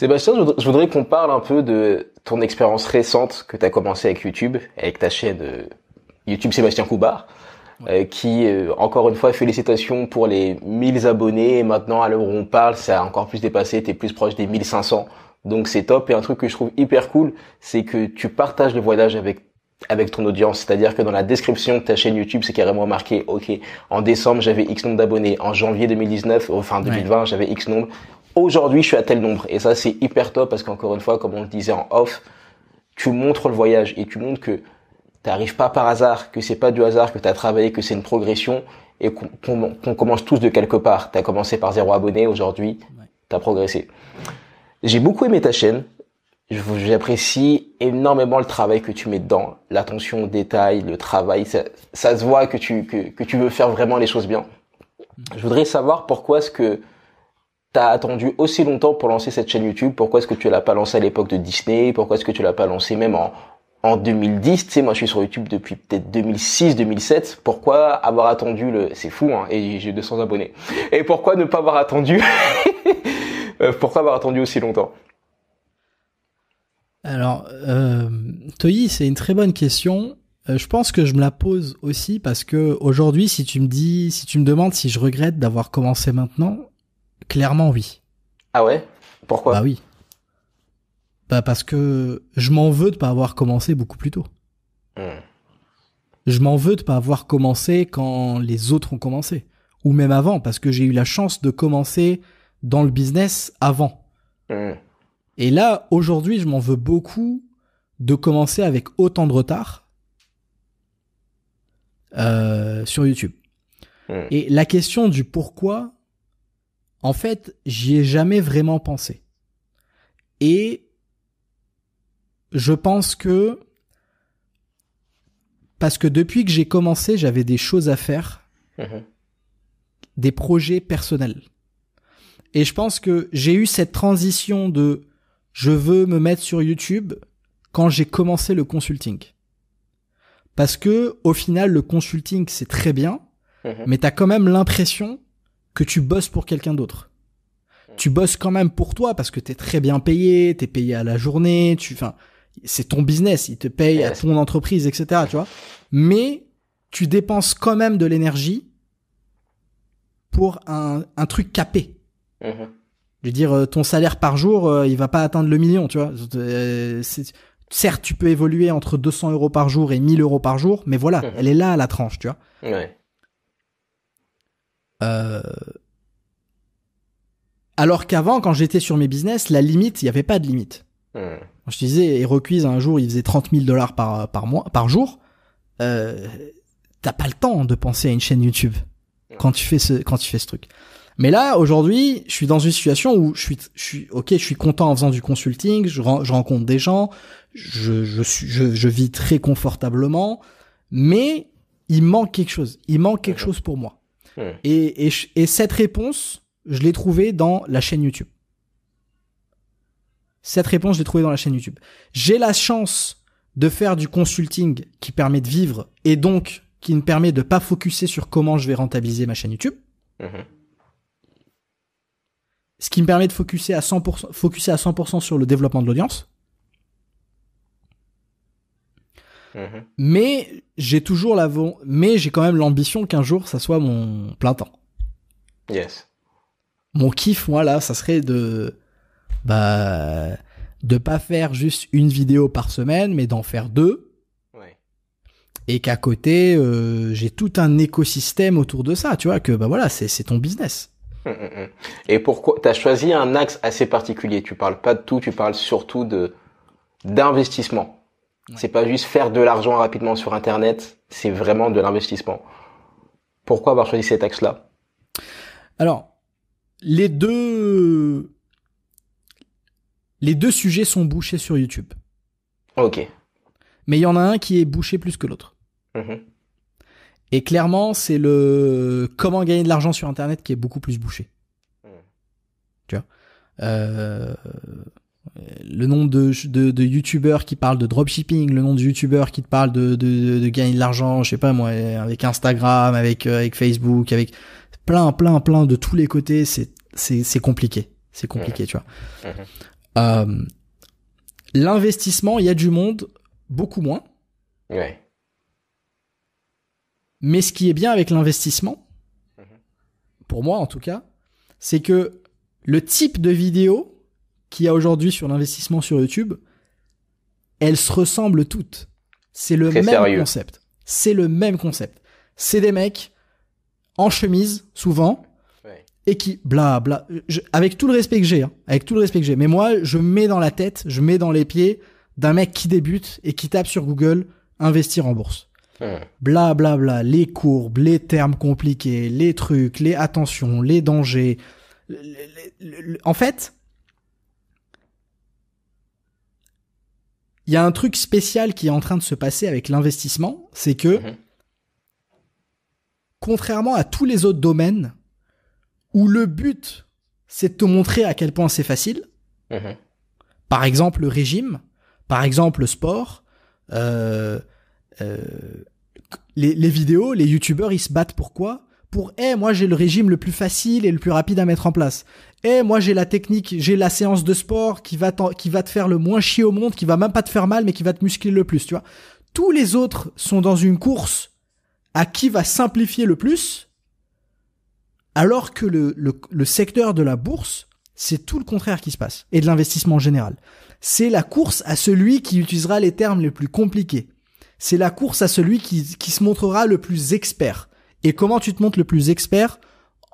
Sébastien, je voudrais qu'on parle un peu de ton expérience récente que tu as commencé avec YouTube, avec ta chaîne euh, YouTube Sébastien Coubard, euh, qui, euh, encore une fois, félicitations pour les 1000 abonnés. Et maintenant, à l'heure où on parle, ça a encore plus dépassé, tu es plus proche des 1500. Donc c'est top. Et un truc que je trouve hyper cool, c'est que tu partages le voyage avec avec ton audience. C'est-à-dire que dans la description de ta chaîne YouTube, c'est carrément marqué, OK, en décembre, j'avais X nombre d'abonnés. En janvier 2019, enfin 2020, j'avais X nombre. Aujourd'hui, je suis à tel nombre. Et ça, c'est hyper top parce qu'encore une fois, comme on le disait en off, tu montres le voyage et tu montres que t'arrives pas par hasard, que c'est pas du hasard, que tu as travaillé, que c'est une progression et qu'on commence tous de quelque part. Tu as commencé par zéro abonné, aujourd'hui, tu as progressé. J'ai beaucoup aimé ta chaîne. J'apprécie énormément le travail que tu mets dedans, l'attention aux détails, le travail. Ça, ça se voit que tu, que, que, tu veux faire vraiment les choses bien. Je voudrais savoir pourquoi est-ce que t'as attendu aussi longtemps pour lancer cette chaîne YouTube? Pourquoi est-ce que tu l'as pas lancé à l'époque de Disney? Pourquoi est-ce que tu l'as pas lancé même en, en 2010 Tu sais, moi je suis sur YouTube depuis peut-être 2006, 2007. Pourquoi avoir attendu le... C'est fou, hein, et j'ai 200 abonnés. Et pourquoi ne pas avoir attendu? Euh, Pourquoi avoir attendu aussi longtemps? Alors, euh, Toyi, c'est une très bonne question. Euh, je pense que je me la pose aussi parce que aujourd'hui, si tu me dis, si tu me demandes si je regrette d'avoir commencé maintenant, Clairement, oui. Ah ouais? Pourquoi? Bah oui. Bah parce que je m'en veux de pas avoir commencé beaucoup plus tôt. Hmm. Je m'en veux de pas avoir commencé quand les autres ont commencé. Ou même avant, parce que j'ai eu la chance de commencer dans le business avant. Hmm. Et là, aujourd'hui, je m'en veux beaucoup de commencer avec autant de retard euh, sur YouTube. Hmm. Et la question du pourquoi, en fait, j'y ai jamais vraiment pensé. Et je pense que parce que depuis que j'ai commencé, j'avais des choses à faire, mhm. des projets personnels. Et je pense que j'ai eu cette transition de je veux me mettre sur YouTube quand j'ai commencé le consulting. Parce que au final, le consulting c'est très bien, mhm. mais t'as quand même l'impression que tu bosses pour quelqu'un d'autre. Tu bosses quand même pour toi parce que t'es très bien payé, t'es payé à la journée, tu, enfin, c'est ton business, il te paye à ton entreprise, etc. Tu vois. Mais tu dépenses quand même de l'énergie pour un, un truc capé. Mm-hmm. Je veux dire, euh, ton salaire par jour, euh, il va pas atteindre le million, tu vois. Euh, certes, tu peux évoluer entre 200 euros par jour et 1000 euros par jour, mais voilà, mm-hmm. elle est là la tranche, tu vois. Ouais. Euh, alors qu'avant, quand j'étais sur mes business, la limite, il n'y avait pas de limite. Hmm. Je disais, HeroQuiz, un jour, il faisait 30 000 dollars par, par mois, par jour. Euh, T'as pas le temps de penser à une chaîne YouTube quand tu fais ce, quand tu fais ce truc. Mais là, aujourd'hui, je suis dans une situation où je suis, je suis, ok, je suis content en faisant du consulting, je, je rencontre des gens, je, je suis, je, je vis très confortablement, mais il manque quelque chose. Il manque quelque chose pour moi. Et, et, cette réponse, je l'ai trouvée dans la chaîne YouTube. Cette réponse, je l'ai trouvée dans la chaîne YouTube. J'ai la chance de faire du consulting qui permet de vivre et donc qui me permet de pas focuser sur comment je vais rentabiliser ma chaîne YouTube. Mhm. Ce qui me permet de focuser à 100%, focuser à 100% sur le développement de l'audience. Mhm. Mais j'ai toujours la mais j'ai quand même l'ambition qu'un jour ça soit mon plein temps. Yes. Mon kiff, moi là, ça serait de bah de pas faire juste une vidéo par semaine, mais d'en faire deux. Et qu'à côté, euh, j'ai tout un écosystème autour de ça, tu vois, que bah voilà, c'est ton business. Hum, hum, hum. Et pourquoi t'as choisi un axe assez particulier Tu parles pas de tout, tu parles surtout de d'investissement. C'est pas juste faire de l'argent rapidement sur Internet, c'est vraiment de l'investissement. Pourquoi avoir choisi cet axe-là? Alors, les deux, les deux sujets sont bouchés sur YouTube. Ok. Mais il y en a un qui est bouché plus que l'autre. Mm-hmm. Et clairement, c'est le comment gagner de l'argent sur Internet qui est beaucoup plus bouché. Mm. Tu vois? Euh, le nom de, de, de youtubeurs qui parlent de dropshipping, le nom de youtubeurs qui te parlent de, de, de, gagner de l'argent, je sais pas moi, avec Instagram, avec, euh, avec Facebook, avec plein, plein, plein de tous les côtés, c'est, c'est, c'est compliqué. C'est compliqué, tu vois. Euh, l'investissement, il y a du monde, beaucoup moins. Ouais. Mais ce qui est bien avec l'investissement, pour moi en tout cas, c'est que le type de vidéo qu'il y a aujourd'hui sur l'investissement sur YouTube, elles se ressemblent toutes. C'est le même concept. C'est le même concept. C'est des mecs en chemise, souvent, et qui, bla, bla, avec tout le respect que j'ai, hein, avec tout le respect que j'ai, mais moi, je mets dans la tête, je mets dans les pieds d'un mec qui débute et qui tape sur Google investir en bourse. Bla bla bla, les courbes, les termes compliqués, les trucs, les attentions, les dangers. en fait, il y a un truc spécial qui est en train de se passer avec l'investissement, c'est que mhm. contrairement à tous les autres domaines où le but c'est de te montrer à quel point c'est facile, mhm. par exemple le régime, par exemple le sport, euh, euh, les, les, vidéos, les youtubeurs, ils se battent pourquoi Pour, eh, moi j'ai le régime le plus facile et le plus rapide à mettre en place. Eh, moi j'ai la technique, j'ai la séance de sport qui va, qui va te faire le moins chier au monde, qui va même pas te faire mal, mais qui va te muscler le plus, tu vois. Tous les autres sont dans une course à qui va simplifier le plus, alors que le, le, le secteur de la bourse, c'est tout le contraire qui se passe, et de l'investissement en général. C'est la course à celui qui utilisera les termes les plus compliqués c'est la course à celui qui, se montrera le plus expert. Et comment tu te montres le plus expert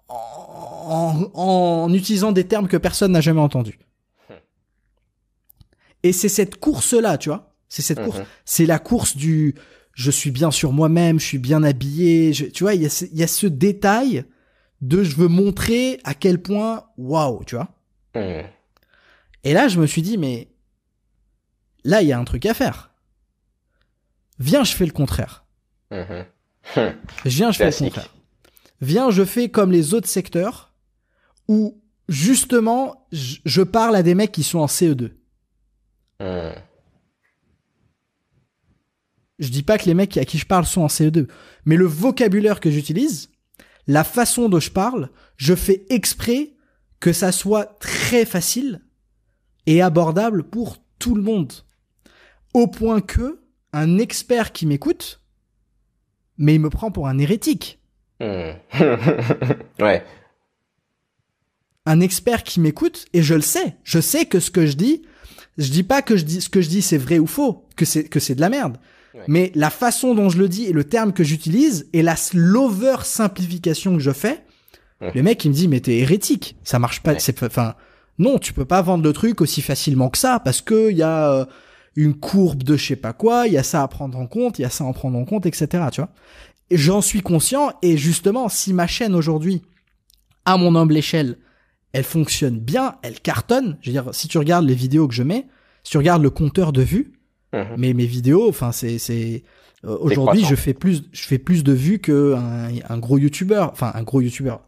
en, utilisant des termes que personne n'a jamais entendus. Et c'est cette course-là, tu vois. C'est cette course. Mhm. C'est la course du je suis bien sur moi-même, je suis bien habillé. tu vois, il y, a ce, y a ce détail de je veux montrer à quel point, waouh, tu vois. Mhm. Et là, je me suis dit, mais là, il y a un truc à faire. Viens, je fais le contraire. Viens, je fais le contraire. Viens, je fais comme les autres secteurs où justement je parle à des mecs qui sont en CE2. Mhm. Je dis pas que les mecs à qui je parle sont en CE2, mais le vocabulaire que j'utilise, la façon dont je parle, je fais exprès que ça soit très facile et abordable pour tout le monde. Au point que un expert qui m'écoute, mais il me prend pour un hérétique. Hmm. ouais. Un expert qui m'écoute, et je le sais, je sais que ce que je dis, je dis pas que je dis ce que je dis c'est vrai ou faux, que c'est que c'est de la merde. Mais la façon dont je le dis et le terme que j'utilise et la slower simplification que je fais, le mec il me dit mais t'es hérétique, ça marche pas. C'est enfin non, tu peux pas vendre le truc aussi facilement que ça parce que il y a euh, une courbe de je sais pas quoi, il y a ça à prendre en compte, il y a ça à en prendre en compte, etc. Tu vois. J'en suis conscient et justement, si ma chaîne aujourd'hui, à mon humble échelle, elle fonctionne bien, elle cartonne. Je veux dire, si tu regardes les vidéos que je mets, si tu regardes le compteur de vues, mhm. mais mes vidéos, enfin c'est c'est euh, aujourd'hui je fais plus je fais plus de vues que un, gros youtubeur, enfin un gros youtubeur,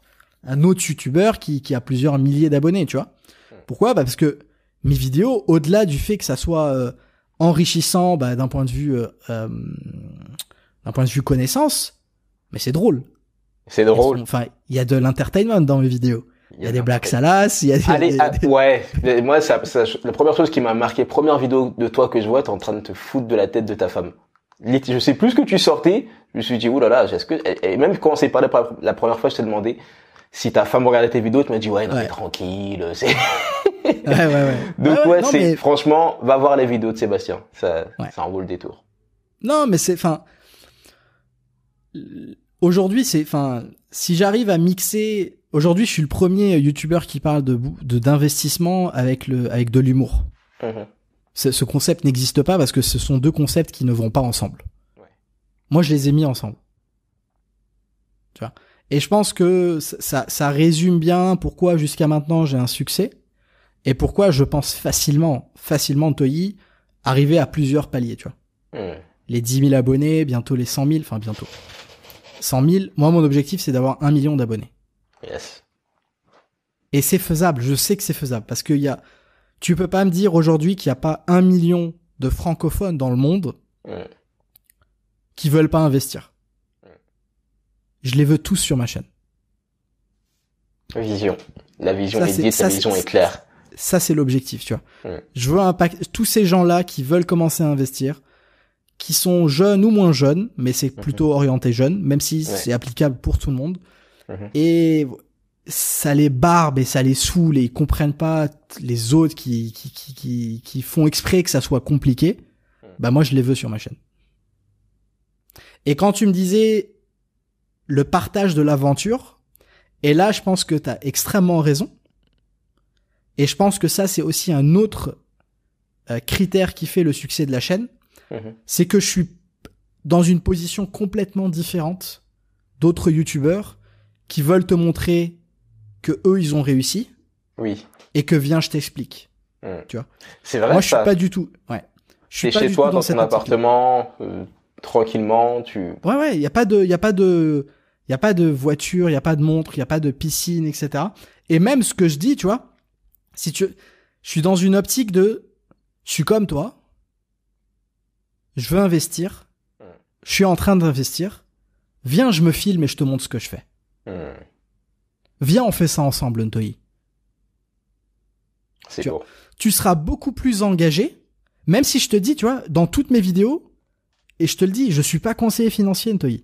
un autre youtubeur qui qui a plusieurs milliers d'abonnés, tu vois. Mhm. Pourquoi? Bah parce que mes vidéos, au-delà du fait que ça soit euh, enrichissant bah, d'un point de vue euh, euh, d'un point de vue connaissance, mais c'est drôle. C'est drôle. Enfin, il y a de l'entertainment dans mes vidéos. Il y a des blagues salaces, il y a des... Allez, ah, ouais. Moi, ça, ça, la première chose qui m'a marqué, première vidéo de toi que je vois, t'es en train de te foutre de la tête de ta femme. Je sais plus ce que tu sortais. Je me suis dit, oulala, est-ce que, et même quand on s'est parlé la première fois, je t'ai demandé si ta femme regardait tes vidéos, tu m'as dit, ouais, non, mais tranquille, c'est... ouais, ouais, ouais. Donc ouais, c'est franchement, va voir les vidéos de Sébastien. Ça, ça en vaut le détour. Non, mais c'est, enfin, aujourd'hui, c'est, enfin, si j'arrive à mixer, aujourd'hui, je suis le premier YouTuber qui parle de d'investissement avec le, avec de l'humour. Mhm. Ce concept n'existe pas parce que ce sont deux concepts qui ne vont pas ensemble. Moi, je les ai mis ensemble. Tu vois? Et je pense que ça, ça résume bien pourquoi jusqu'à maintenant j'ai un succès et pourquoi je pense facilement, facilement Toyi arriver à plusieurs paliers, tu vois. Les 10 000 abonnés, bientôt les 100 000, enfin bientôt. 100 000, moi mon objectif c'est d'avoir un million d'abonnés. Yes. Et c'est faisable, je sais que c'est faisable, parce qu'il y a, tu peux pas me dire aujourd'hui qu'il n'y a pas un million de francophones dans le monde qui veulent pas investir. Je les veux tous sur ma chaîne. Vision. La vision est dite, la vision est claire ça c'est l'objectif, tu vois. Je veux impacter tous ces gens-là qui veulent commencer à investir, qui sont jeunes ou moins jeunes, mais c'est mhm. plutôt orienté jeune, même si c'est applicable pour tout le monde. Mhm. Et ça les barbe et ça les saoule et ils comprennent pas les autres qui, qui, qui, qui, font exprès que ça soit compliqué. Mhm. Bah moi je les veux sur ma chaîne. Et quand tu me disais le partage de l'aventure, et là je pense que tu as extrêmement raison. Et je pense que ça c'est aussi un autre euh, critère qui fait le succès de la chaîne Mhm. c'est que je suis dans une position complètement différente d'autres youtubeurs qui veulent te montrer que eux ils ont réussi. Oui. Et que viens je t'explique. Mhm. Tu vois. C'est vrai. Moi je suis pas du tout. Ouais. Je suis pas chez toi dans, ton appartement euh, tranquillement. Tu. Ouais ouais. Il y a pas de. Il y a pas de. Il y a pas de voiture. Il y a pas de montre. Il y a pas de piscine etc. Et même ce que je dis tu vois. Si tu. Je suis dans une optique de. Je suis comme toi je veux investir, je suis en train d'investir, viens, je me filme et je te montre ce que je fais. Viens, on fait ça ensemble, Ntoi. C'est tu, tu seras beaucoup plus engagé, même si je te dis, tu vois, dans toutes mes vidéos, et je te le dis, je suis pas conseiller financier, Ntoi.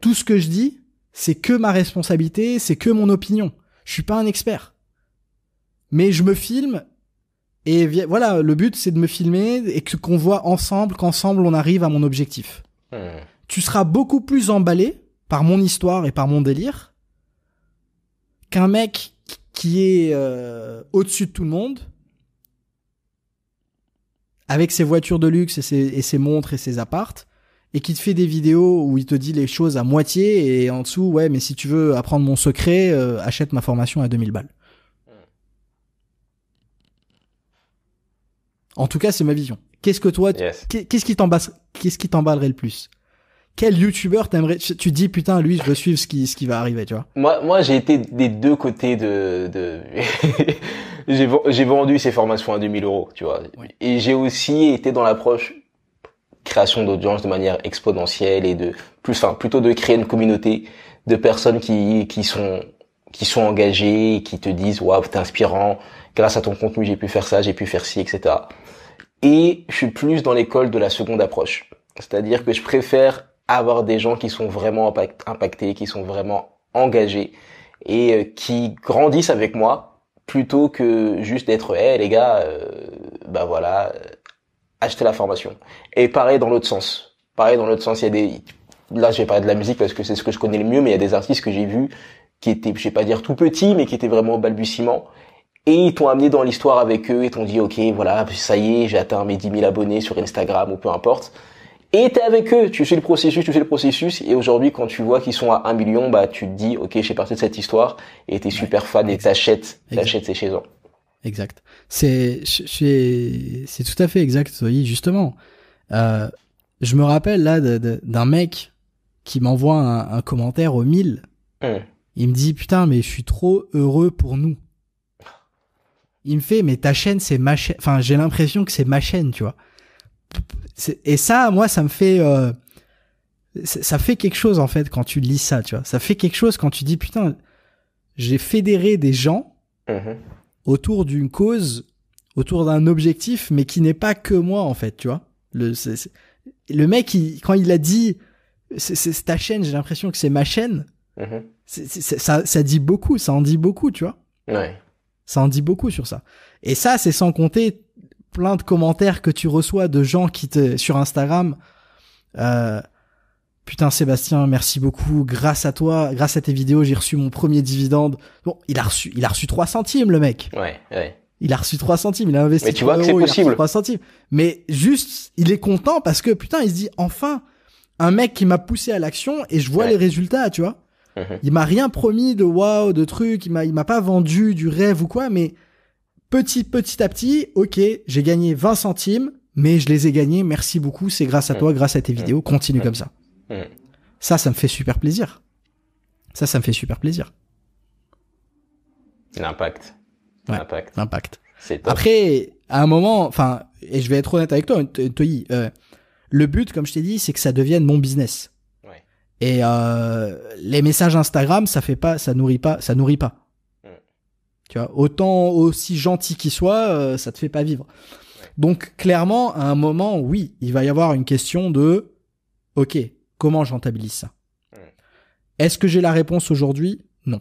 Tout ce que je dis, c'est que ma responsabilité, c'est que mon opinion. Je suis pas un expert. Mais je me filme et voilà, le but c'est de me filmer et que qu'on voit ensemble, qu'ensemble on arrive à mon objectif. Hmm. Tu seras beaucoup plus emballé par mon histoire et par mon délire qu'un mec qui est euh, au-dessus de tout le monde, avec ses voitures de luxe et ses, et ses montres et ses appartes, et qui te fait des vidéos où il te dit les choses à moitié et en dessous, ouais, mais si tu veux apprendre mon secret, euh, achète ma formation à 2000 balles. En tout cas, c'est ma vision. Qu'est-ce que toi, qu'est-ce qui qu'est-ce qui t'emballerait le plus? Quel youtubeur t'aimerais Tu dis putain, lui, je veux suivre ce qui, ce qui va arriver, tu vois Moi, moi, j'ai été des deux côtés de. de... j'ai vendu ces formations à 2000 euros, tu vois. Et j'ai aussi été dans l'approche création d'audience de manière exponentielle et de plus, enfin, plutôt de créer une communauté de personnes qui qui sont qui sont engagées, qui te disent waouh, t'es inspirant. Grâce à ton contenu, j'ai pu faire ça, j'ai pu faire ci, etc. Et je suis plus dans l'école de la seconde approche. C'est-à-dire que je préfère avoir des gens qui sont vraiment impactés, qui sont vraiment engagés et euh, qui grandissent avec moi plutôt que juste d'être hé les gars euh, bah voilà achetez la formation. Et pareil dans l'autre sens. Pareil dans l'autre sens il y a des là je vais parler de la musique parce que c'est ce que je connais le mieux mais il y a des artistes que j'ai vus qui étaient je vais pas dire tout petits mais qui étaient vraiment au balbutiement. Et ils t'ont amené dans l'histoire avec eux et t'ont dit, ok, voilà, ça y est, j'ai atteint mes 10 000 abonnés sur Instagram ou peu importe. Et t'es avec eux, tu fais le processus, tu fais le processus, et aujourd'hui, quand tu vois qu'ils sont à 1 million, bah, tu te dis, ok, je fais partie de cette histoire, et t'es super fan, et t'achètes, t'achètes ces chaises. Exact. C'est, c'est tout à fait exact, oui, justement. Euh, je me rappelle, là, d'un mec qui m'envoie un, commentaire au 1000. Hum. Il me dit, putain, mais je suis trop heureux pour nous il me fait mais ta chaîne c'est ma chaîne enfin j'ai l'impression que c'est ma chaîne tu vois et ça moi ça me fait euh, ça fait quelque chose en fait quand tu lis ça tu vois ça fait quelque chose quand tu dis putain j'ai fédéré des gens mm-hmm. Autour d'une cause autour d'un objectif mais qui n'est pas que moi en fait tu vois le le mec quand il a dit c'est ta chaîne j'ai l'impression que c'est ma chaîne mm-hmm. ça ça dit beaucoup ça en dit beaucoup tu vois ouais ça en dit beaucoup sur ça. Et ça, c'est sans compter plein de commentaires que tu reçois de gens qui te sur Instagram. Euh, putain Sébastien, merci beaucoup. Grâce à toi, grâce à tes vidéos, j'ai reçu mon premier dividende. Bon, il a reçu, il a reçu 3 centimes le mec. Ouais, ouais. Il a reçu 3 centimes, il a investi. Mais tu vois que possible. 3 centimes. Mais juste, il est content parce que putain, il se dit enfin un mec qui m'a poussé à l'action et je vois les résultats, tu vois. Mhm. Il m'a rien promis de waouh, de trucs, il m'a, il m'a pas vendu du rêve ou quoi, mais petit, petit à petit, ok, j'ai gagné 20 centimes, mais je les ai gagnés, merci beaucoup, c'est grâce à toi, grâce à tes vidéos, continue comme ça. Mm. Ça, ça me fait super plaisir. Ça, ça me fait super plaisir. L'impact. Ouais, l'impact. L'impact. Après, à un moment, enfin, et je vais être honnête avec toi, Toyi, euh, le but, comme je t'ai dit, c'est que ça devienne mon business. Ouais. Et euh, les messages Instagram, ça fait pas, ça nourrit pas, ça nourrit pas. Mm. Tu vois, autant aussi gentil qu'il soit, euh, ça te fait pas vivre. Donc clairement, à un moment, oui, il va y avoir une question de, ok, Comment je rentabilise ça Est-ce que j'ai la réponse aujourd'hui? Non.